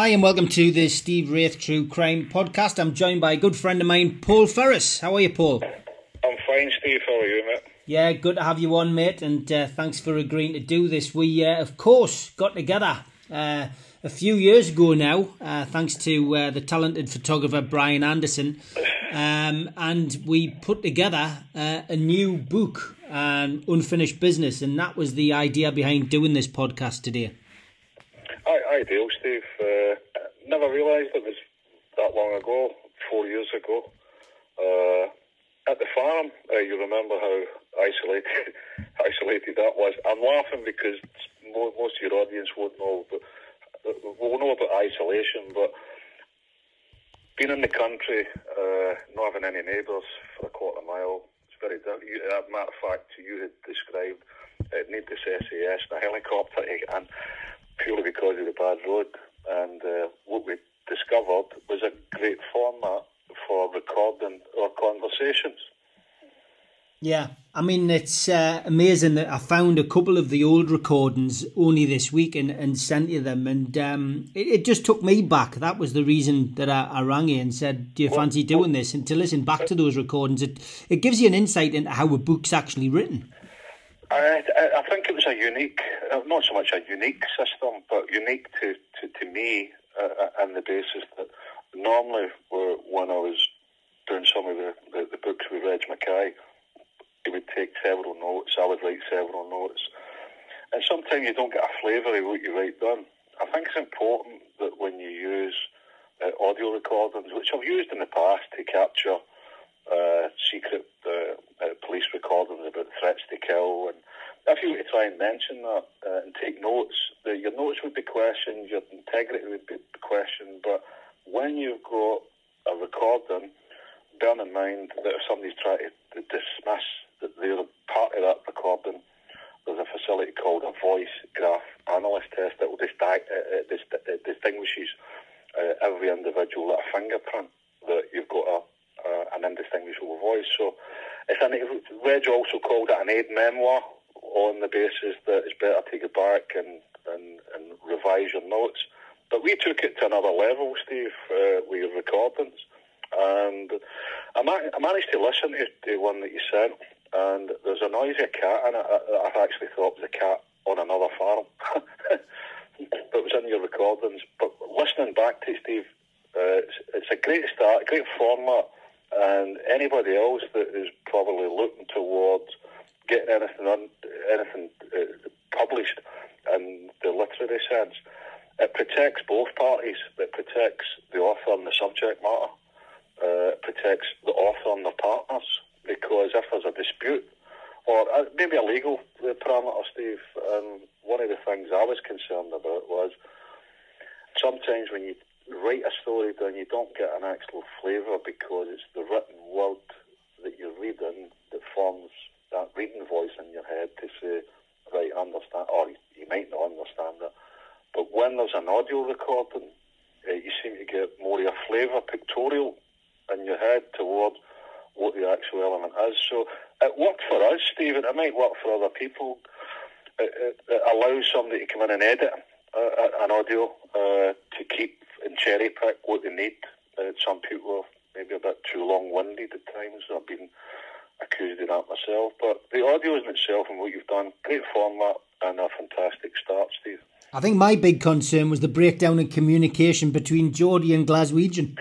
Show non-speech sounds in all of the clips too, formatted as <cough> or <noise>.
Hi, and welcome to the Steve Wraith True Crime Podcast. I'm joined by a good friend of mine, Paul Ferris. How are you, Paul? I'm fine, Steve. How are you, mate? Yeah, good to have you on, mate, and uh, thanks for agreeing to do this. We, uh, of course, got together uh, a few years ago now, uh, thanks to uh, the talented photographer Brian Anderson, um, and we put together uh, a new book, um, Unfinished Business, and that was the idea behind doing this podcast today. I, ideal, Steve. Uh, never realised it was that long ago, four years ago. Uh, at the farm, uh, you remember how isolated <laughs> isolated that was. I'm laughing because most of your audience won't know, but will know about isolation. But being in the country, uh, not having any neighbours for a quarter mile, it's very difficult. A matter of fact, you had described uh, need this SAS and a helicopter and purely because of the bad road. And uh, what we discovered was a great format for recording our conversations. Yeah, I mean, it's uh, amazing that I found a couple of the old recordings only this week and, and sent you them. And um, it, it, just took me back. That was the reason that I, I rang you and said, Do you fancy doing this? And to listen back to those recordings, it, it gives you an insight into how a book's actually written. I, I think a unique, uh, not so much a unique system, but unique to, to, to me uh, on the basis that normally when I was doing some of the, the, the books with Reg McKay, he would take several notes, I would write several notes. And sometimes you don't get a flavour of what you write down. I think it's important that when you use uh, audio recordings, which I've used in the past to capture uh, secret uh, uh, police recordings about threats to kill. And if you were to try and mention that uh, and take notes, the, your notes would be questioned, your integrity would be questioned. But when you've got a recording, bear in mind that if somebody's trying to dismiss that they're part of that recording, there's a facility called a voice graph analyst test that will uh, uh, distinguishes every individual like a fingerprint that you've got a uh, an indistinguishable voice. So it's an, Reg also called it an aid memoir on the basis that it's better to go back and, and, and revise your notes. But we took it to another level, Steve, uh, with your recordings. And I, ma- I managed to listen to, the one that you sent, and there's a noisy cat in it. I, I actually thought was a cat on another farm. <laughs> but it was in your recordings. But listening back to Steve, uh, it's, it's, a great start, a great format and anybody else that is probably looking towards getting anything on, anything uh, published in the literary sense, it protects both parties. It protects the author and the subject matter. Uh, it protects the author and their partners because if there's a dispute or uh, maybe a legal parameter, Steve, um, one of the things I was concerned about was sometimes when you write a story down, you don't get an actual flavour because it's the written word that you're reading that forms that reading voice in your head to say, right, understand, or you might not understand it. But when there's an audio recording, uh, you seem to get more of a flavour pictorial in your head towards what the actual element is. So it worked for us, Stephen. It might work for other people. It, it, it allows somebody to come in and edit uh, an audio uh, to keep and cherry pick what they need. Uh, some people are maybe a bit too long winded at times. I've been accused of that myself. But the audio in itself and what you've done, great format and a fantastic start, Steve. I think my big concern was the breakdown in communication between Geordie and Glaswegian.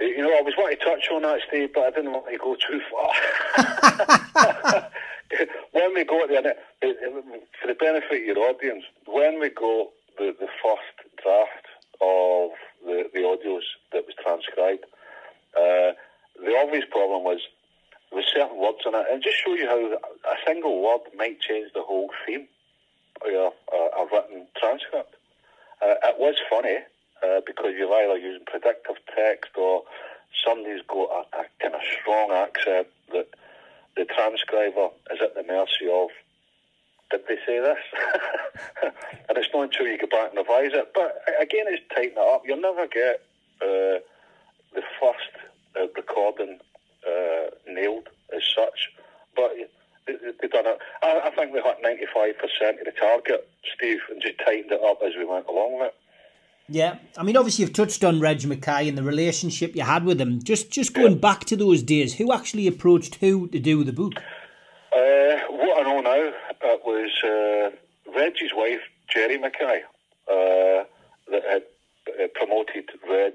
Uh, you know, I was wanting to touch on that, Steve, but I didn't want to go too far. <laughs> when we go at the end, for the benefit of your audience, when we go the, the first draft of the, the audios that was transcribed. Uh, the obvious problem was were certain words in it, and just show you how a single word might change the whole theme of a, a, written transcript. Uh, it was funny uh, because you're either using predictive text or somebody's got a, a kind of strong accent that the transcriber is at the mercy of did they say this? <laughs> and it's not until you go back and revise it. But again, it's tighten it up. You'll never get uh, the first uh, recording uh, nailed as such. But they've done it. I, I think we hit 95% of the target, Steve, and just tightened it up as we went along with it. Yeah, I mean, obviously you've touched on Reg McKay and the relationship you had with him. Just just going yeah. back to those days, who actually approached who to do the book? Uh, what I know now it was uh, Reg's wife, Jerry McKay, uh, that had uh, promoted Reg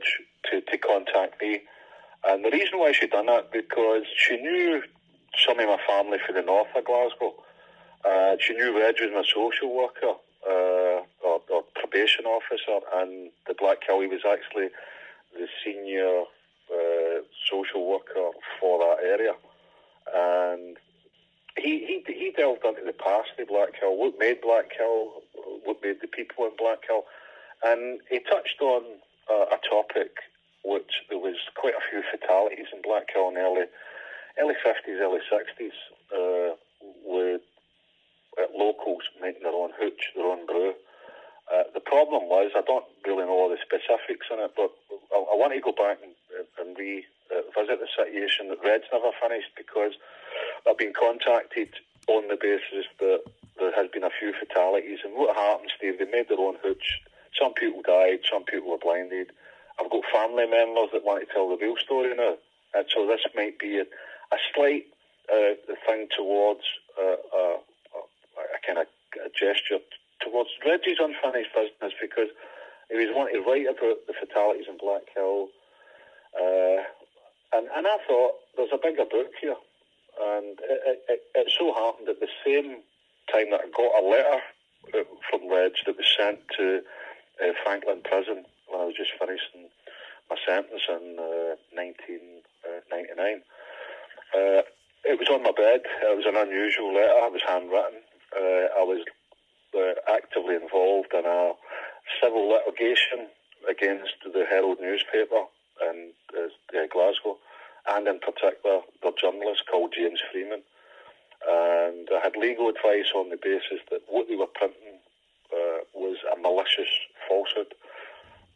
to, to contact me. And the reason why she done that because she knew some of my family from the north of Glasgow. Uh, she knew Reg was my social worker uh, or, or, probation officer, and the Black he was actually the senior uh, social worker for that area. And he, he he delved into the past of Blackhill, what made Blackhill, what made the people in Blackhill, and he touched on uh, a topic which there was quite a few fatalities in Blackhill in the early early fifties, early sixties, uh, with uh, locals making their own hooch, their own brew. Uh, the problem was, I don't really know all the specifics in it, but I, I want to go back and, and revisit the situation that Reg's never finished because I've been contacted on the basis that there has been a few fatalities. And what happened, Steve, they made their own hooch. Some people died, some people were blinded. I've got family members that want to tell the real story now. And so this might be a, a slight uh, thing towards uh, uh, a kind of a gesture towards Reggie's unfinished business because he was wanting to write about the fatalities in Black Hill. Uh, and, and I thought, there's a bigger book here. And it, it, it so happened at the same time that I got a letter uh, from Reg that was sent to uh, Frankland Prison when I was just finishing my sentence in uh, 1999. Uh, uh, it was on my bed. It was an unusual letter. It was handwritten. Uh, I was actively involved in a civil litigation against the Herald newspaper in Glasgow and in particular the journalist called James Freeman. And I had legal advice on the basis that what they were printing uh, was a malicious falsehood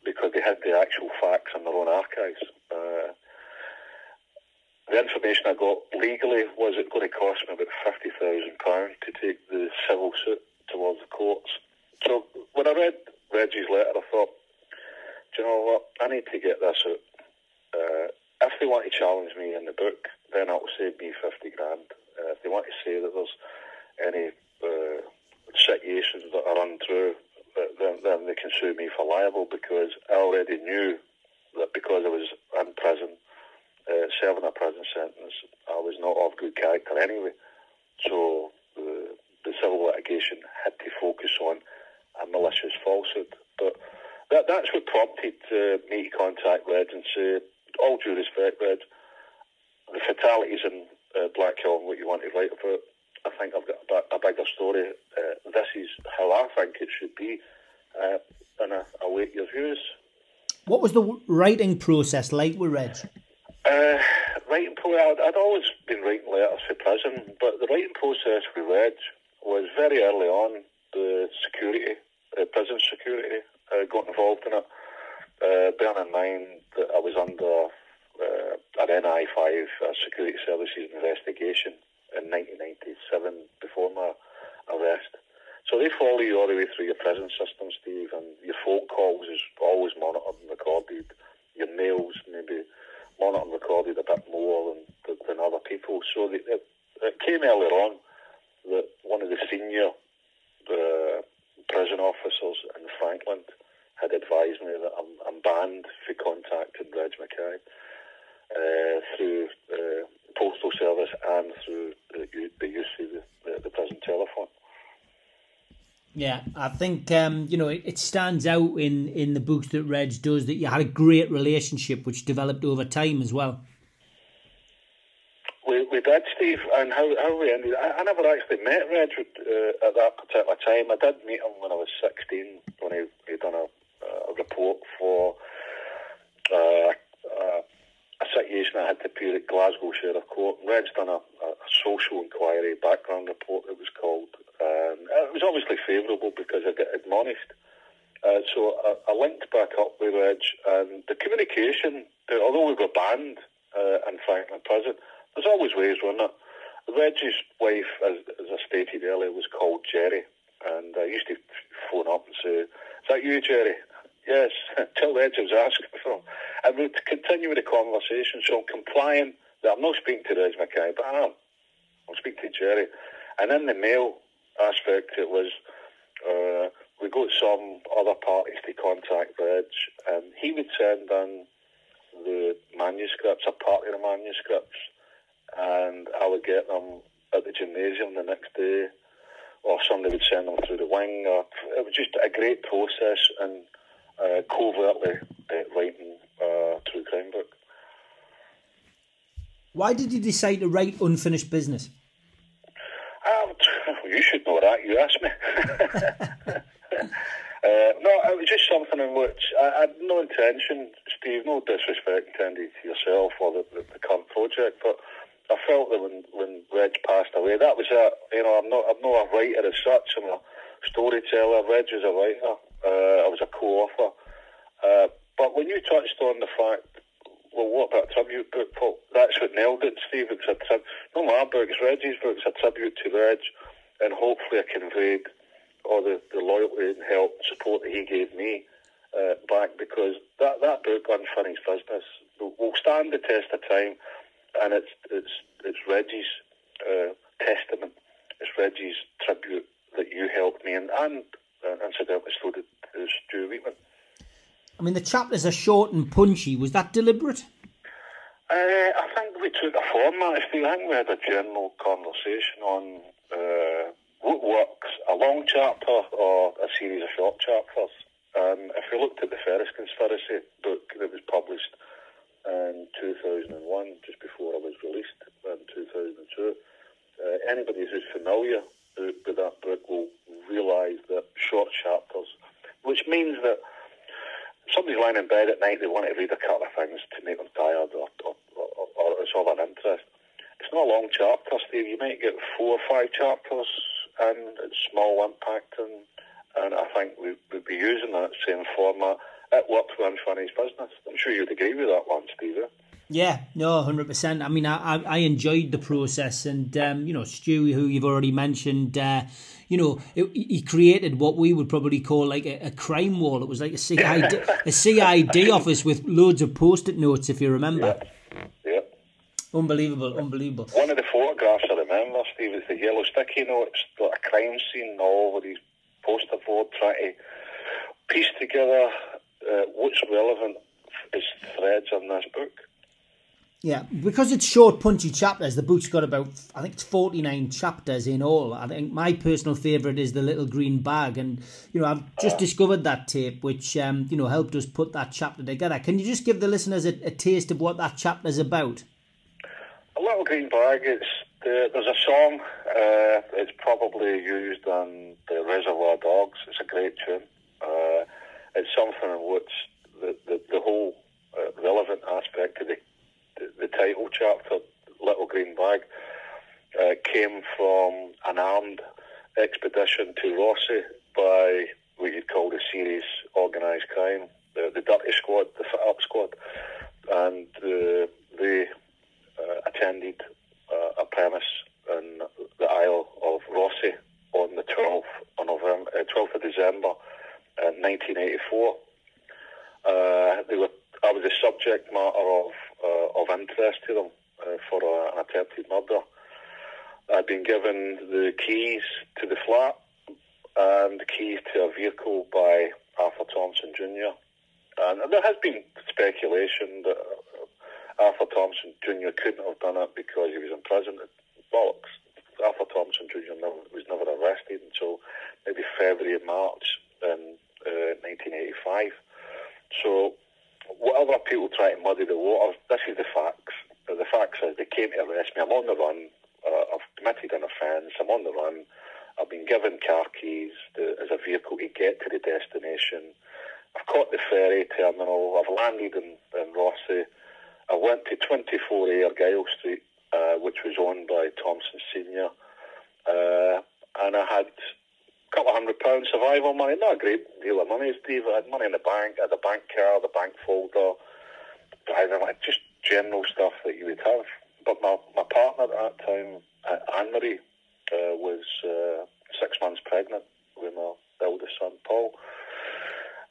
because they had the actual facts in their own archives. Uh, the information I got legally was it going to cost me about fifty thousand pounds to take the civil suit towards the courts. So when I read Reggie's letter, I thought, do you know what? I need to get this out. Uh, if they want to challenge me in the book, then will save me 50 grand. Uh, if they want to say that there's any uh, situations that are untrue, then, then they can sue me for libel because I already knew that because I was in prison, uh, serving a prison sentence, I was not of good character anyway. So the, the civil litigation had to focus on a malicious falsehood. But that, that's what prompted uh, me to contact Reg and say, all due respect, Reg, the fatalities in uh, Blackhill and what you want to write about, I think I've got a, a bigger story. Uh, this is how I think it should be, uh, and I await your views. What was the writing process like with Reg? Uh, writing process, I'd, I'd always been writing letters for prison, but the writing process with Reg was very early on. The security, uh, prison security, uh, got involved in it. Uh, bearing in mind that I was under uh, an MI5 uh, Security Services investigation in 1997 before my arrest. So they follow you all the way through your prison system, Steve, and your phone calls is always monitored and recorded. Your mails maybe monitored and recorded a bit more than, than other people. So it, it came earlier on that one of the senior uh, prison officers in Frankland had advised me that I'm, I'm banned for contacting Reg McKay uh, through uh, postal service and through the, the use of the, the, the, prison telephone. Yeah, I think um, you know it, it, stands out in, in the books that Reg does that you had a great relationship which developed over time as well. We, we did, Steve, and how, how we ended. I, I never actually met Reg uh, at that particular time. I did meet him when I was 16 when he, he done a a report for uh, uh, a situation I had to appear at Glasgow Sheriff Court. Reg's done a, a, social inquiry background report, it was called. It was obviously favourable because I got admonished. Uh, so I, I, linked back up with Reg, and the communication, although we were banned uh, in Frankland Prison, there's always ways, wasn't it? Reg's wife, as, as I stated earlier, was called Jerry, and I used to phone up and say, "Is that you, Jerry?" Yes, <laughs> edge I was asking for. And we'd continue with the conversation. So I'm complying that I'm not speaking to Reg McKay, but I am. I'm speaking to Jerry. And in the mail aspect, it was uh, we got some other parties to contact Reg, and he would send in the manuscripts, a part of the manuscripts, and I would get them at the gymnasium the next day, or somebody would send them through the wing. Or, it was just a great process and uh, covertly uh, writing a true crime book. Why did you decide to write Unfinished Business? Um, <laughs> you should know that. You asked me. <laughs> uh, no, it was just something in which I, I, had no intention, Steve, no disrespect intended to yourself or the, the, the current project, but I felt that when, when Reg passed away, that was it. You know, I'm not I'm not a writer as such. I'm a storyteller. Reg was a writer. Uh, I was a co-author. Uh, but when you touched on the fact, what about a tribute book? Well, that's what nailed it, Steve. It's a tri- not my book, it's Reggie's book. It's a tribute to Reg, and hopefully I conveyed all the, the loyalty and help and support that he gave me uh, back because that, that book, Unfinished Business, will, will stand the test of time and it's it's it's Reggie's uh, testament. It's Reggie's tribute that you helped me, and and uh, incidentally so did uh, Stu Wheatman. I mean, the chapters are short and punchy. Was that deliberate? Uh, I think we took a format. I think we had a general conversation on uh, what works, a long chapter or a series of short chapters. And if we looked at the Ferris Conspiracy book that was published in 2001, just before I was released in 2002. Uh, anybody who's familiar with that book will realise that short chapters, which means that somebody's lying in bed at night, they want to read a couple of things to make them tired or, or, or, or it's of an interest. It's not a long chapter, Steve. You might get four or five chapters and it's small impact and, and I think we would be using that same format it worked for Unfinished Business. I'm sure you'd agree with that one, Steve. Yeah, no, hundred percent. I mean, I, I enjoyed the process, and um, you know, Stewie, who you've already mentioned, uh, you know, it, he created what we would probably call like a, a crime wall. It was like a CID, <laughs> a CID office with loads of post-it notes, if you remember. Yeah. yeah. Unbelievable, unbelievable. One of the photographs I remember, Steve, is the yellow sticky notes, like a crime scene all over these poster board, trying to piece together uh, what's relevant is threads in this book. Yeah, because it's short, punchy chapters. The book's got about, I think it's forty nine chapters in all. I think my personal favourite is the little green bag, and you know I've just discovered that tape, which um, you know helped us put that chapter together. Can you just give the listeners a, a taste of what that chapter is about? A little green bag. It's the, there's a song. Uh, it's probably used on the Reservoir Dogs. It's a great tune. Uh, it's something in which the, the, the whole uh, relevant aspect of the, the, title chapter, Little Green Bag, uh, came from an armed expedition to Rothesay by what you'd call the serious organised crime, the, the Dirty Squad, the Fit Up Squad, and uh, they uh, attended uh, a premise in the Isle of Rothesay on the 12th of, November, 12th uh, of December in 1984. Uh, they were, I was the subject matter of to them uh, for a, an attempted murder. I'd been given the keys to the flat and the keys to a vehicle by Arthur Thompson Jr. And there has been speculation that Arthur Thompson Jr. couldn't have done it because he was in prison. Bollocks. Arthur Thompson Jr. Never, was never arrested until maybe February, March in 1985. Uh, so, whatever people try to muddy the water, this is the facts. The facts is they came to arrest me. I'm on the run. Uh, I've committed an offence. I'm on the run. I've been given car keys to, as a vehicle to get to the destination. I've caught the ferry terminal. I've landed in, in Rothesay. I went to 24A Argyle Street, uh, which was owned by Thompson Senior, uh, and I had a couple of hundred pounds survival money, not a great deal of money, Steve. I had money in the bank, I had a bank card, a bank folder, driving, like just general stuff that you would have. But my, my partner at that time, uh, Anne Marie, uh, was uh, six months pregnant with my eldest son, Paul.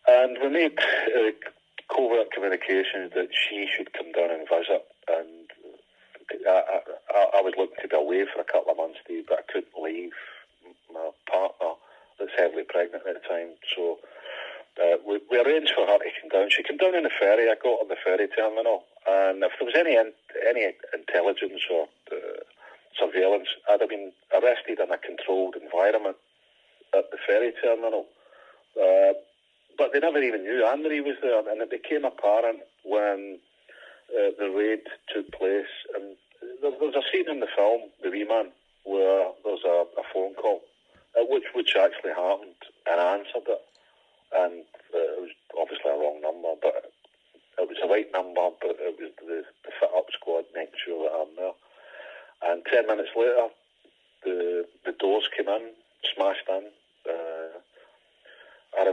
And we made uh, covert communications that she should come down and visit. And I, I, I was looking to be away for a couple of months, Steve, but I couldn't leave my partner that's heavily pregnant at the time. So uh, we, we, arranged for her to come down. She came down in the ferry. I got on the ferry terminal, and if there was any any intelligence or uh, surveillance, I'd have been arrested in a controlled environment at the ferry terminal. Uh, but they never even knew Anne-Marie was there, and it became apparent when uh, the raid took place. And there, there's a scene in the film, The Wee Man, where there's a, a phone call, uh, which which actually happened, and I answered it, and uh, it was obviously a wrong number, but it was the right number, but it was the, the fit-up squad making sure that I'm there. And ten minutes later, the the doors came in, smashed in.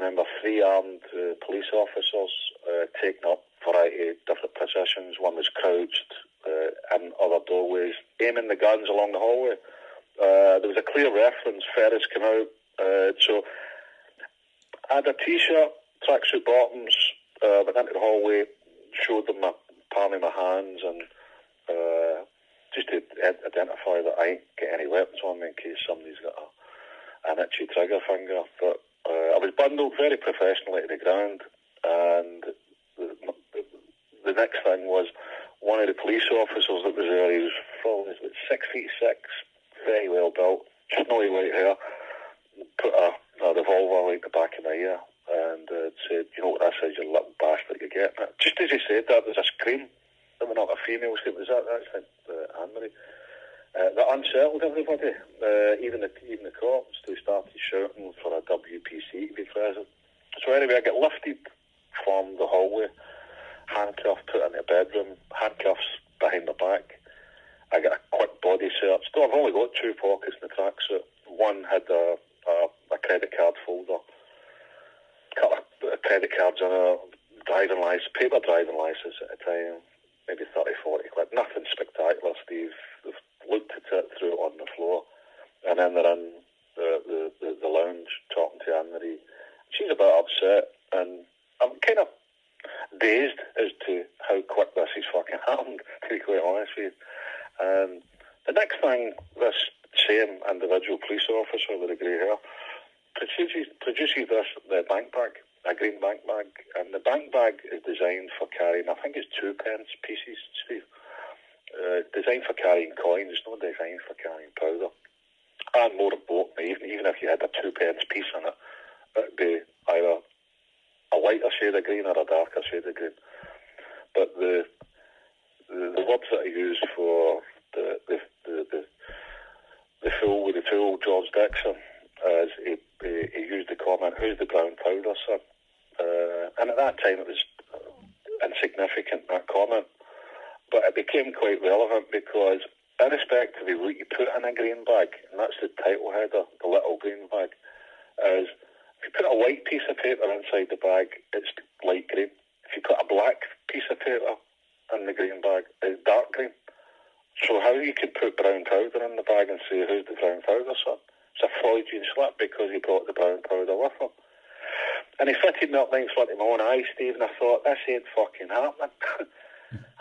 Remember three armed uh, police officers uh, taking up variety of different positions. One was crouched uh, in other doorways, aiming the guns along the hallway. Uh, there was a clear reference. Ferris came out, uh, so I had a t-shirt, tracksuit bottoms, uh, went into the hallway, showed them my palm in my hands, and uh, just to identify that I ain't get any weapons on me in case somebody's got a, an itchy trigger finger. But I was bundled very professionally to the ground, and the, the, next thing was one of the police officers that was there. He was probably about six feet six, very well built, snowy white hair. Put a, a revolver right the back of my ear and uh, said, "You know what this is, you little bastard, you get. Just as he said that, there's a scream. There were not a female scream. Was that like uh, Anne-Marie? Uh, that unsettled everybody, uh, even the even the cops. They started shouting for a WPC to be present. So anyway, I get lifted from the hallway, handcuffed, put in a bedroom, handcuffs behind my back. I get a quick body search. So I've only got two pockets in the tracksuit. One had a, a, a credit card folder, couple of credit cards on a driving license, paper driving license at a time, maybe 30, 40 quid. Nothing spectacular, Steve. Looked at it, it on the floor, and then they're in the, the, the, the lounge talking to Anne-Marie. She's a bit upset, and I'm kind of dazed as to how quick this has fucking happened, to be quite honest with you. And the next thing, this same individual police officer with the grey hair produces, produces this the bank bag, a green bank bag, and the bank bag is designed for carrying, I think it's two pence pieces, Steve. Uh, designed for carrying coins, it's not designed for carrying powder. And more importantly, even, even if you had a two pence piece in it, it'd be either a lighter shade of or a shade of green. But the the, the words that I use for the the, the, the, the fool with the tool, George Dixon, as he, he, he, used the comment, who's the brown powder, son? Uh, and at that time it was insignificant, that comment. But it became quite relevant because irrespective of what you put in a green bag, and that's the title header, the little green bag, is if you put a white piece of paper inside the bag, it's light green. If you put a black piece of paper in the green bag, it's dark green. So how you could put brown powder in the bag and say, who's the brown powder, son? It's a Freudian slip because he brought the brown powder with him. And he fitted me up nice in my own eyes, Steve, and I thought, this ain't fucking happening. <laughs>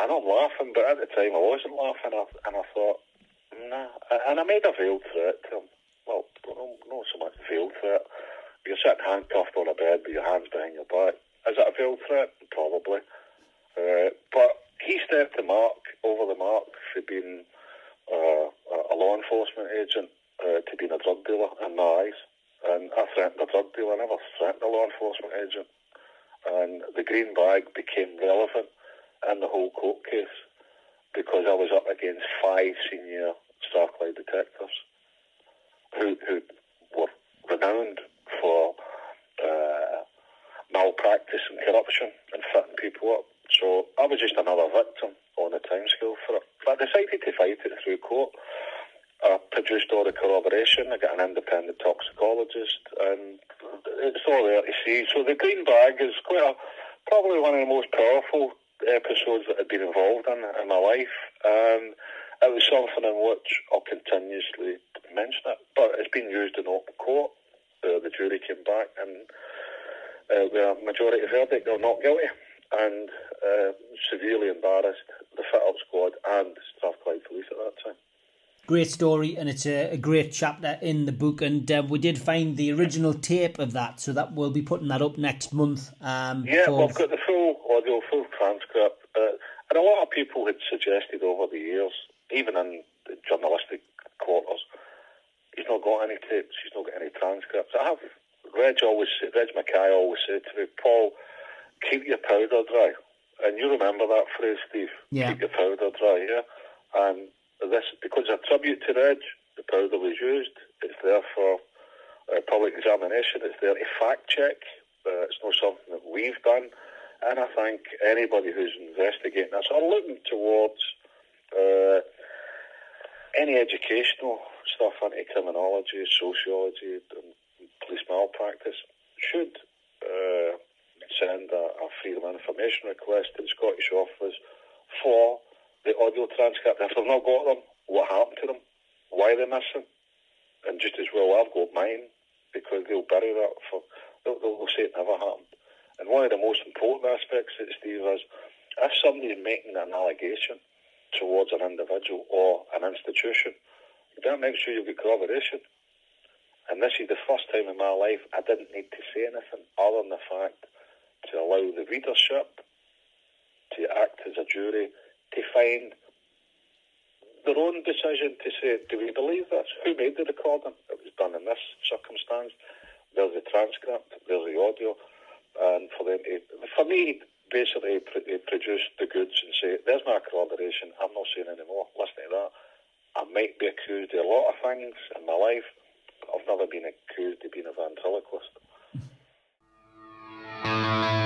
Know I'm laughing, but at the time I wasn't laughing, and I thought, nah. And I made a veiled threat to him. Well, not so much veiled threat. You're sitting handcuffed on a bed with your hands behind your back. Is that a real threat? Probably. Uh, but he stepped the mark, over the mark, for being uh, a law enforcement agent uh, to being a drug dealer in my eyes. And I threatened a drug dealer, I never threatened a law enforcement agent. And the green bag became relevant in the whole court case because I was up against five senior Strathclyde detectives who, who were renowned for uh, malpractice and corruption and fitting people up. So I was just another victim on the timescale for it. But I decided to fight it through court. I produced all the corroboration. I got an independent toxicologist, and it's all there to see. So the green bag is quite a, probably one of the most powerful episodes that I've been involved in in my life, and it was something in which I'll continuously mention it. But it's been used in open court. Uh, the jury came back and uh, with a majority verdict, they're not guilty, and uh, severely embarrassed the fit up squad and Strathclyde Police at that time. Great story, and it's a, a great chapter in the book. And uh, we did find the original tape of that, so that we'll be putting that up next month. Um, yeah, for... we've got the full audio, full transcript, uh, and a lot of people had suggested over the years, even in journalistic quarters, he's not got any tapes, he's not got any transcripts. I have Reg always, Reg McKay always said to me, Paul, keep your powder dry. And you remember that phrase, Steve? Yeah. Keep your powder dry, yeah? And this, because a tribute to Reg, the powder was used. It's there for uh, public examination. It's there to fact check. Uh, it's not something that we've done. And I think anybody who's investigating this or looking towards uh, any educational stuff into criminology, sociology, police malpractice should uh, send a, a freedom of information request to the Scottish Office for the audio transcript. If they've not got them, what happened to them? Why are they're missing? And just as well, I've got mine because they'll bury that for. They'll, they'll say it never happened. And one of the most important aspects, Steve, is if somebody's making an allegation towards an individual or an institution, you better make sure you get corroboration. And this is the first time in my life I didn't need to say anything other than the fact to allow the readership to act as a jury to find their own decision to say, do we believe this? Who made the recording? It was done in this circumstance. There's the transcript, there's the audio, and for them to, for me, basically they produce the goods and say, there's my corroboration, I'm not saying anymore, listen to that. I might be accused of a lot of things in my life, I've never been accused of being a ventriloquist. <laughs>